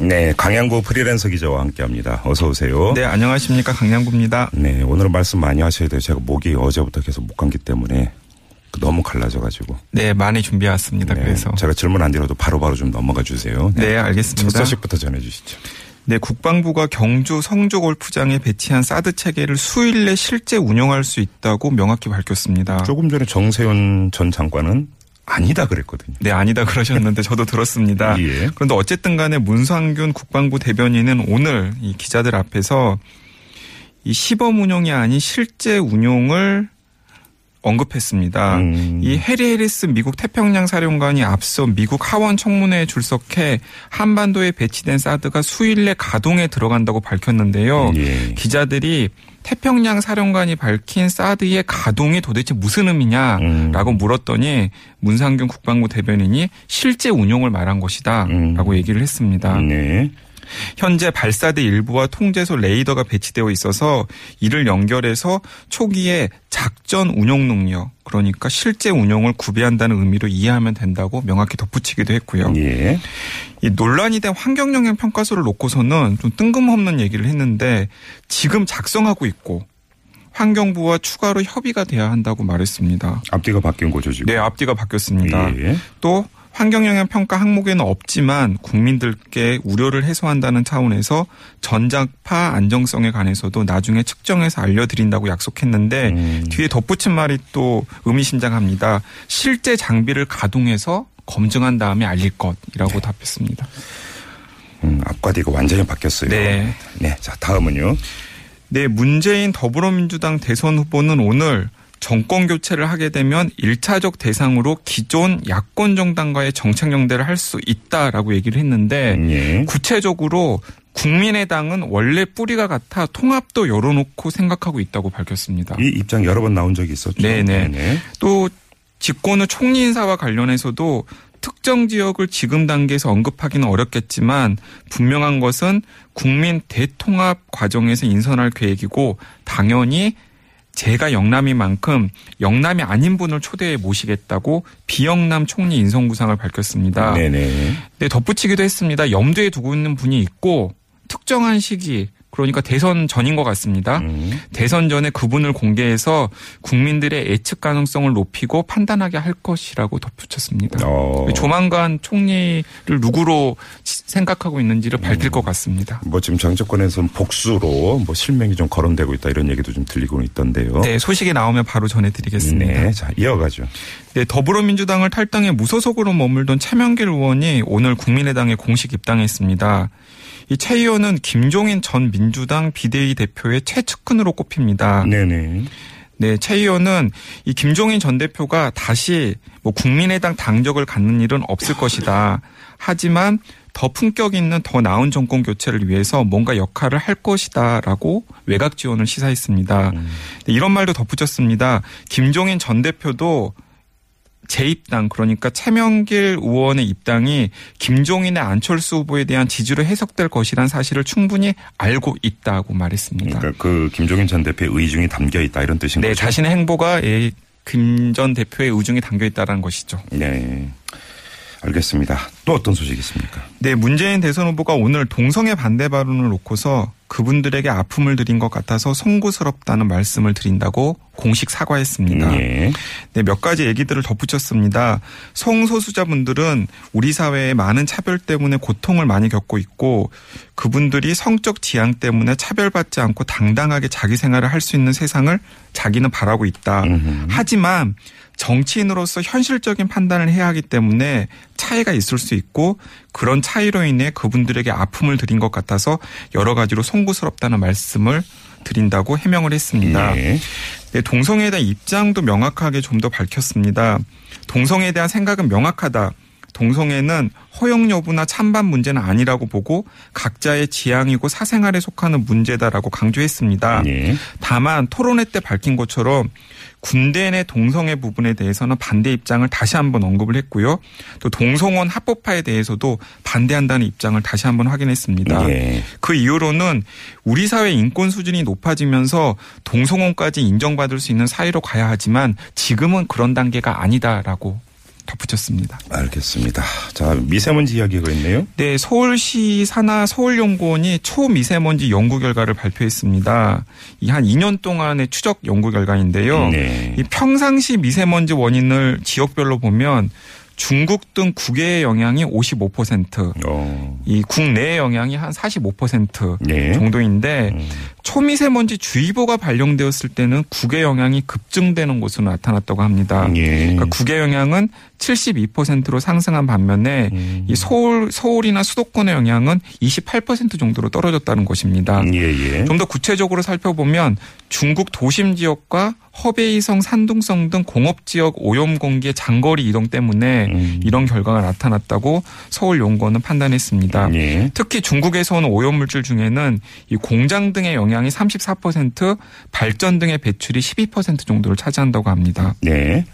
네, 강양구 프리랜서 기자와 함께합니다. 어서 오세요. 네, 안녕하십니까. 강양구입니다. 네, 오늘은 말씀 많이 하셔야 돼요. 제가 목이 어제부터 계속 목감기 때문에 너무 갈라져가지고. 네, 많이 준비해 왔습니다. 네, 그래서. 제가 질문 안 드려도 바로바로 좀 넘어가 주세요. 네, 첫 알겠습니다. 소식부터 전해주시죠. 네, 국방부가 경주 성주 골프장에 배치한 사드 체계를 수일 내 실제 운영할 수 있다고 명확히 밝혔습니다. 조금 전에 정세훈 전 장관은 아니다 그랬거든요. 네, 아니다 그러셨는데 저도 들었습니다. 예. 그런데 어쨌든 간에 문상균 국방부 대변인은 오늘 이 기자들 앞에서 이 시범 운영이 아닌 실제 운용을 언급했습니다. 음. 이 해리 해리스 미국 태평양 사령관이 앞서 미국 하원 청문회에 출석해 한반도에 배치된 사드가 수일 내 가동에 들어간다고 밝혔는데요. 예. 기자들이 태평양 사령관이 밝힌 사드의 가동이 도대체 무슨 의미냐라고 음. 물었더니 문상균 국방부 대변인이 실제 운용을 말한 것이다라고 음. 얘기를 했습니다. 네. 현재 발사대 일부와 통제소 레이더가 배치되어 있어서 이를 연결해서 초기에 작전 운용 능력 그러니까 실제 운용을 구비한다는 의미로 이해하면 된다고 명확히 덧붙이기도 했고요. 예. 이 논란이 된 환경 영향 평가서를 놓고서는 좀 뜬금없는 얘기를 했는데 지금 작성하고 있고 환경부와 추가로 협의가 돼야 한다고 말했습니다. 앞뒤가 바뀐 거죠 지금. 네, 앞뒤가 바뀌었습니다. 예. 또 환경영향 평가 항목에는 없지만 국민들께 우려를 해소한다는 차원에서 전자파 안정성에 관해서도 나중에 측정해서 알려드린다고 약속했는데 음. 뒤에 덧붙인 말이 또 의미심장합니다. 실제 장비를 가동해서 검증한 다음에 알릴 것이라고 답했습니다. 음, 앞과 뒤가 완전히 바뀌었어요. 네. 네. 자 다음은요. 네, 문재인 더불어민주당 대선 후보는 오늘 정권 교체를 하게 되면 1차적 대상으로 기존 야권 정당과의 정책 연대를 할 수 있다라고 얘기를 했는데 예. 구체적으로 국민의당은 원래 뿌리가 같아 통합도 열어놓고 생각하고 있다고 밝혔습니다. 이 입장 여러 번 나온 적이 있었죠. 네네. 네네. 또 집권 후 총리 인사와 관련해서도 특정 지역을 지금 단계에서 언급하기는 어렵겠지만 분명한 것은 국민 대통합 과정에서 인선할 계획이고 당연히 제가 영남인 만큼 영남이 아닌 분을 초대해 모시겠다고 비영남 총리 인선구상을 밝혔습니다. 네네. 네, 덧붙이기도 했습니다. 염두에 두고 있는 분이 있고 특정한 시기 그러니까 대선 전인 것 같습니다. 음. 대선 전에 그분을 공개해서 국민들의 예측 가능성을 높이고 판단하게 할 것이라고 덧붙였습니다. 어. 조만간 총리를 누구로 생각하고 있는지를 밝힐 것 같습니다. 뭐 지금 정치권에서는 복수로 뭐 실명이 좀 거론되고 있다 이런 얘기도 좀 들리고 있던데요. 네, 소식이 나오면 바로 전해드리겠습니다. 네, 자 이어가죠. 네, 더불어민주당을 탈당해 무소속으로 머물던 최명길 의원이 오늘 국민의당에 공식 입당했습니다. 이 최 의원은 김종인 전 민주당 비대위 대표의 최측근으로 꼽힙니다. 네네. 네, 최 의원은 이 김종인 전 대표가 다시 뭐 국민의당 당적을 갖는 일은 없을 것이다. 하지만 더 품격 있는 더 나은 정권 교체를 위해서 뭔가 역할을 할 것이다라고 외곽 지원을 시사했습니다. 네, 이런 말도 덧붙였습니다. 김종인 전 대표도 재입당 그러니까 최명길 의원의 입당이 김종인의 안철수 후보에 대한 지지로 해석될 것이란 사실을 충분히 알고 있다고 말했습니다. 그러니까 그 김종인 전 대표의 의중이 담겨 있다 이런 뜻인 네, 거죠. 자신의 행보가 김 전 대표의 의중이 담겨 있다는 것이죠. 네. 알겠습니다. 또 어떤 소식이 있습니까? 네, 문재인 대선 후보가 오늘 동성애 반대 발언을 놓고서 그분들에게 아픔을 드린 것 같아서 송구스럽다는 말씀을 드린다고 공식 사과했습니다. 예. 네, 몇 가지 얘기들을 덧붙였습니다. 성소수자분들은 우리 사회에 많은 차별 때문에 고통을 많이 겪고 있고 그분들이 성적 지향 때문에 차별받지 않고 당당하게 자기 생활을 할 수 있는 세상을 자기는 바라고 있다. 음흠. 하지만 정치인으로서 현실적인 판단을 해야 하기 때문에 차이가 있을 수 있고 그런 차이로 인해 그분들에게 아픔을 드린 것 같아서 여러 가지로 송구스럽다는 말씀을 드린다고 해명을 했습니다. 예. 네, 동성애에 대한 입장도 명확하게 좀 더 밝혔습니다. 동성애에 대한 생각은 명확하다. 동성애는 허용 여부나 찬반 문제는 아니라고 보고 각자의 지향이고 사생활에 속하는 문제다라고 강조했습니다. 예. 다만 토론회 때 밝힌 것처럼 군대 내 동성애 부분에 대해서는 반대 입장을 다시 한번 언급을 했고요. 또 동성혼 합법화에 대해서도 반대한다는 입장을 다시 한번 확인했습니다. 예. 그 이후로는 우리 사회 인권 수준이 높아지면서 동성혼까지 인정받을 수 있는 사회로 가야 하지만 지금은 그런 단계가 아니다라고 덧붙였습니다. 알겠습니다. 자, 미세먼지 이야기가 있네요. 네, 서울시 산하 서울연구원이 초미세먼지 연구 결과를 발표했습니다. 이 한 2년 동안의 추적 연구 결과인데요. 네. 이 평상시 미세먼지 원인을 지역별로 보면 중국 등 국외의 영향이 55%, 어. 이 국내의 영향이 한 45% 네. 정도인데 음. 초미세먼지 주의보가 발령되었을 때는 국외 영향이 급증되는 것으로 나타났다고 합니다. 예. 그러니까 국외 영향은 72%로 상승한 반면에 음. 이 서울 서울이나 수도권의 영향은 28% 정도로 떨어졌다는 것입니다. 예, 예. 좀더 구체적으로 살펴보면 중국 도심 지역과 허베이성, 산둥성 등 공업 지역 오염 공기의 장거리 이동 때문에 음. 이런 결과가 나타났다고 서울 연구원은 판단했습니다. 예. 특히 중국에서 오는 오염 물질 중에는 이 공장 등의 영향 이 34%, 발전 등의 배출이 12% 정도를 차지한다고 합니다. 네.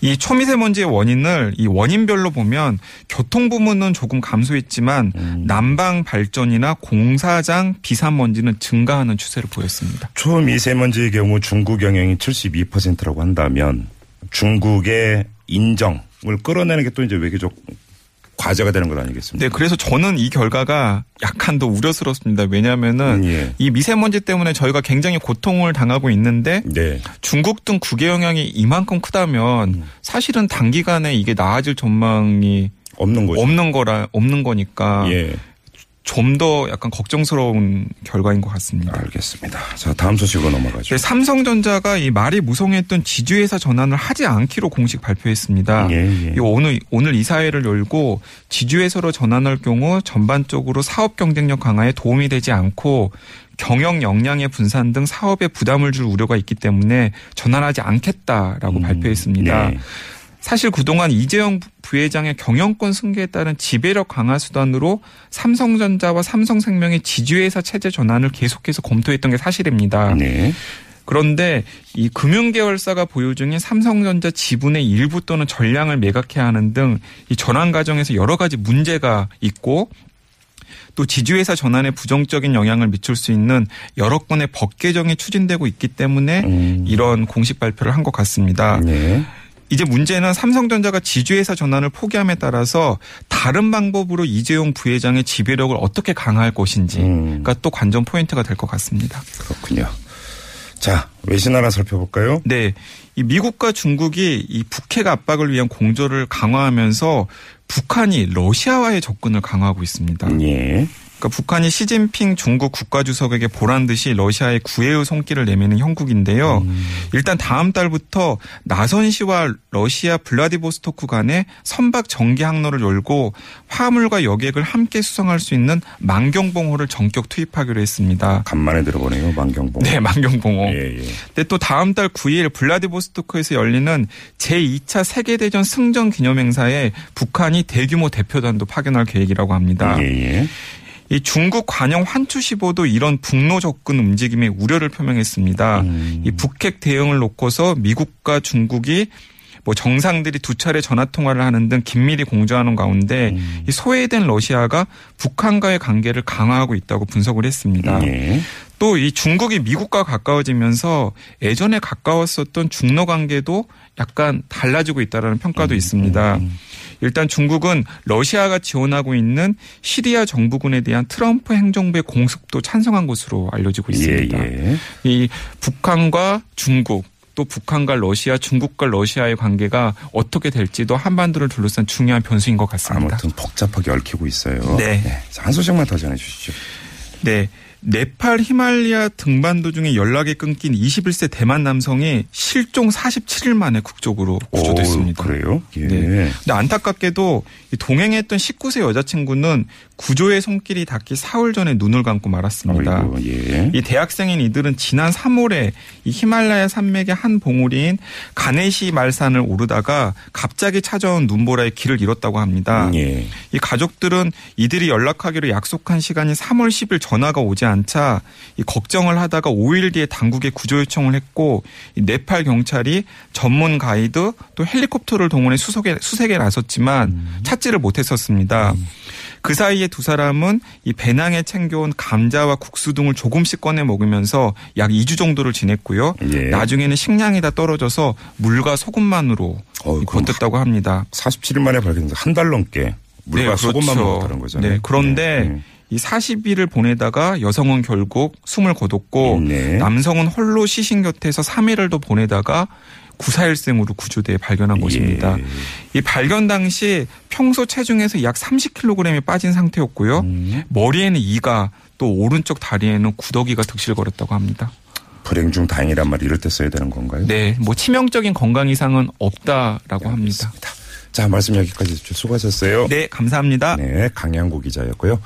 이 초미세먼지의 원인을 이 원인별로 보면 교통 부문은 조금 감소했지만 음. 난방 발전이나 공사장 비산먼지는 증가하는 추세를 보였습니다. 초미세먼지의 경우 중국 영향이 72%라고 한다면 중국의 인정을 끌어내는 게 또 이제 외교적 과제가 되는 것 아니겠습니까? 네, 그래서 저는 이 결과가 약간 더 우려스럽습니다. 왜냐하면은 예. 이 미세먼지 때문에 저희가 굉장히 고통을 당하고 있는데 네. 중국 등 국외 영향이 이만큼 크다면 음. 사실은 단기간에 이게 나아질 전망이 없는 거죠. 없는 거라 없는 거니까 예. 좀 더 약간 걱정스러운 결과인 것 같습니다. 알겠습니다. 자, 다음 소식으로 넘어가죠. 네, 삼성전자가 이 말이 무성했던 지주회사 전환을 하지 않기로 공식 발표했습니다. 예, 예. 이 오늘 오늘 이사회를 열고 지주회사로 전환할 경우 전반적으로 사업 경쟁력 강화에 도움이 되지 않고 경영 역량의 분산 등 사업에 부담을 줄 우려가 있기 때문에 전환하지 않겠다라고 음, 발표했습니다. 네. 사실 그동안 이재용 부회장의 경영권 승계에 따른 지배력 강화 수단으로 삼성전자와 삼성생명의 지주회사 체제 전환을 계속해서 검토했던 게 사실입니다. 네. 그런데 이 금융계열사가 보유 중인 삼성전자 지분의 일부 또는 전량을 매각해야 하는 등 이 전환 과정에서 여러 가지 문제가 있고 또 지주회사 전환에 부정적인 영향을 미칠 수 있는 여러 건의 법 개정이 추진되고 있기 때문에 음. 이런 공식 발표를 한 것 같습니다. 네. 이제 문제는 삼성전자가 지주회사 전환을 포기함에 따라서 다른 방법으로 이재용 부회장의 지배력을 어떻게 강화할 것인지가 음. 또 관전 포인트가 될 것 같습니다. 그렇군요. 자, 외신 하나 살펴볼까요? 네. 이 미국과 중국이 이 북핵 압박을 위한 공조를 강화하면서 북한이 러시아와의 접근을 강화하고 있습니다. 예. 그러니까 북한이 시진핑 중국 국가주석에게 보란 듯이 러시아에 구애의 손길을 내미는 형국인데요. 일단 다음 달부터 나선 시와 러시아 블라디보스토크 간에 선박 전기 항로를 열고 화물과 여객을 함께 수송할 수 있는 만경봉호를 전격 투입하기로 했습니다. 간만에 들어보네요, 만경봉. 네, 만경봉호. 예, 예. 근데 또 다음 달 9일 블라디보스토크에서 열리는 제2차 세계대전 승전 기념 행사에 북한이 대규모 대표단도 파견할 계획이라고 합니다. 예, 예. 이 중국 관영 환추시보도 이런 북로 접근 움직임에 우려를 표명했습니다. 음. 이 북핵 대응을 놓고서 미국과 중국이 뭐 정상들이 두 차례 전화 통화를 하는 등 긴밀히 공조하는 가운데 음. 이 소외된 러시아가 북한과의 관계를 강화하고 있다고 분석을 했습니다. 예. 또 이 중국이 미국과 가까워지면서 예전에 가까웠었던 중러 관계도 약간 달라지고 있다라는 평가도 있습니다. 일단 중국은 러시아가 지원하고 있는 시리아 정부군에 대한 트럼프 행정부의 공습도 찬성한 것으로 알려지고 있습니다. 예, 예. 이 북한과 중국 또 북한과 러시아, 중국과 러시아의 관계가 어떻게 될지도 한반도를 둘러싼 중요한 변수인 것 같습니다. 아무튼 복잡하게 얽히고 있어요. 네. 자, 한 소식만 더 전해 주시죠. 네. 네팔 히말리아 등반 도 중에 연락이 끊긴 21세 대만 남성이 실종 47일 만에 국적으로 구조됐습니다. 오, 그래요? 예. 네. 근데 안타깝게도 이 동행했던 19세 여자친구는 구조의 손길이 닿기 사흘 전에 눈을 감고 말았습니다. 아이고, 예. 이 대학생인 이들은 지난 3월에 이 히말라야 산맥의 한 봉우리인 가네시 말산을 오르다가 갑자기 찾아온 눈보라에 길을 잃었다고 합니다. 예. 이 가족들은 이들이 연락하기로 약속한 시간이 3월 10일 전화가 오지 않 자이 걱정을 하다가 5일 뒤에 당국에 구조 요청을 했고 이 네팔 경찰이 전문 가이드 또 헬리콥터를 동원해 수색에, 수색에 나섰지만 찾지를 못했었습니다. 그 사이에 두 사람은 이 배낭에 챙겨온 감자와 국수 등을 조금씩 꺼내 먹으면서 약 2주 정도를 지냈고요. 예. 나중에는 식량이 다 떨어져서 물과 소금만으로 버텼다고 합니다. 47일 만에 발견돼서 한 달 넘게 물과 네, 소금만 그렇죠. 먹었다는 거잖아요. 네, 그런데 네. 이 40일을 보내다가 여성은 결국 숨을 거뒀고 네. 남성은 홀로 시신 곁에서 3일을 더 보내다가 구사일생으로 구조돼 발견한 예. 것입니다. 이 발견 당시 평소 체중에서 약 30kg이 빠진 상태였고요. 음. 머리에는 이가 또 오른쪽 다리에는 구더기가 득실거렸다고 합니다. 불행 중 다행이란 말 이럴 때 써야 되는 건가요? 네, 뭐 치명적인 건강 이상은 없다라고 합니다. 자, 말씀 여기까지 수고하셨어요. 네, 감사합니다. 네, 강양구 기자였고요.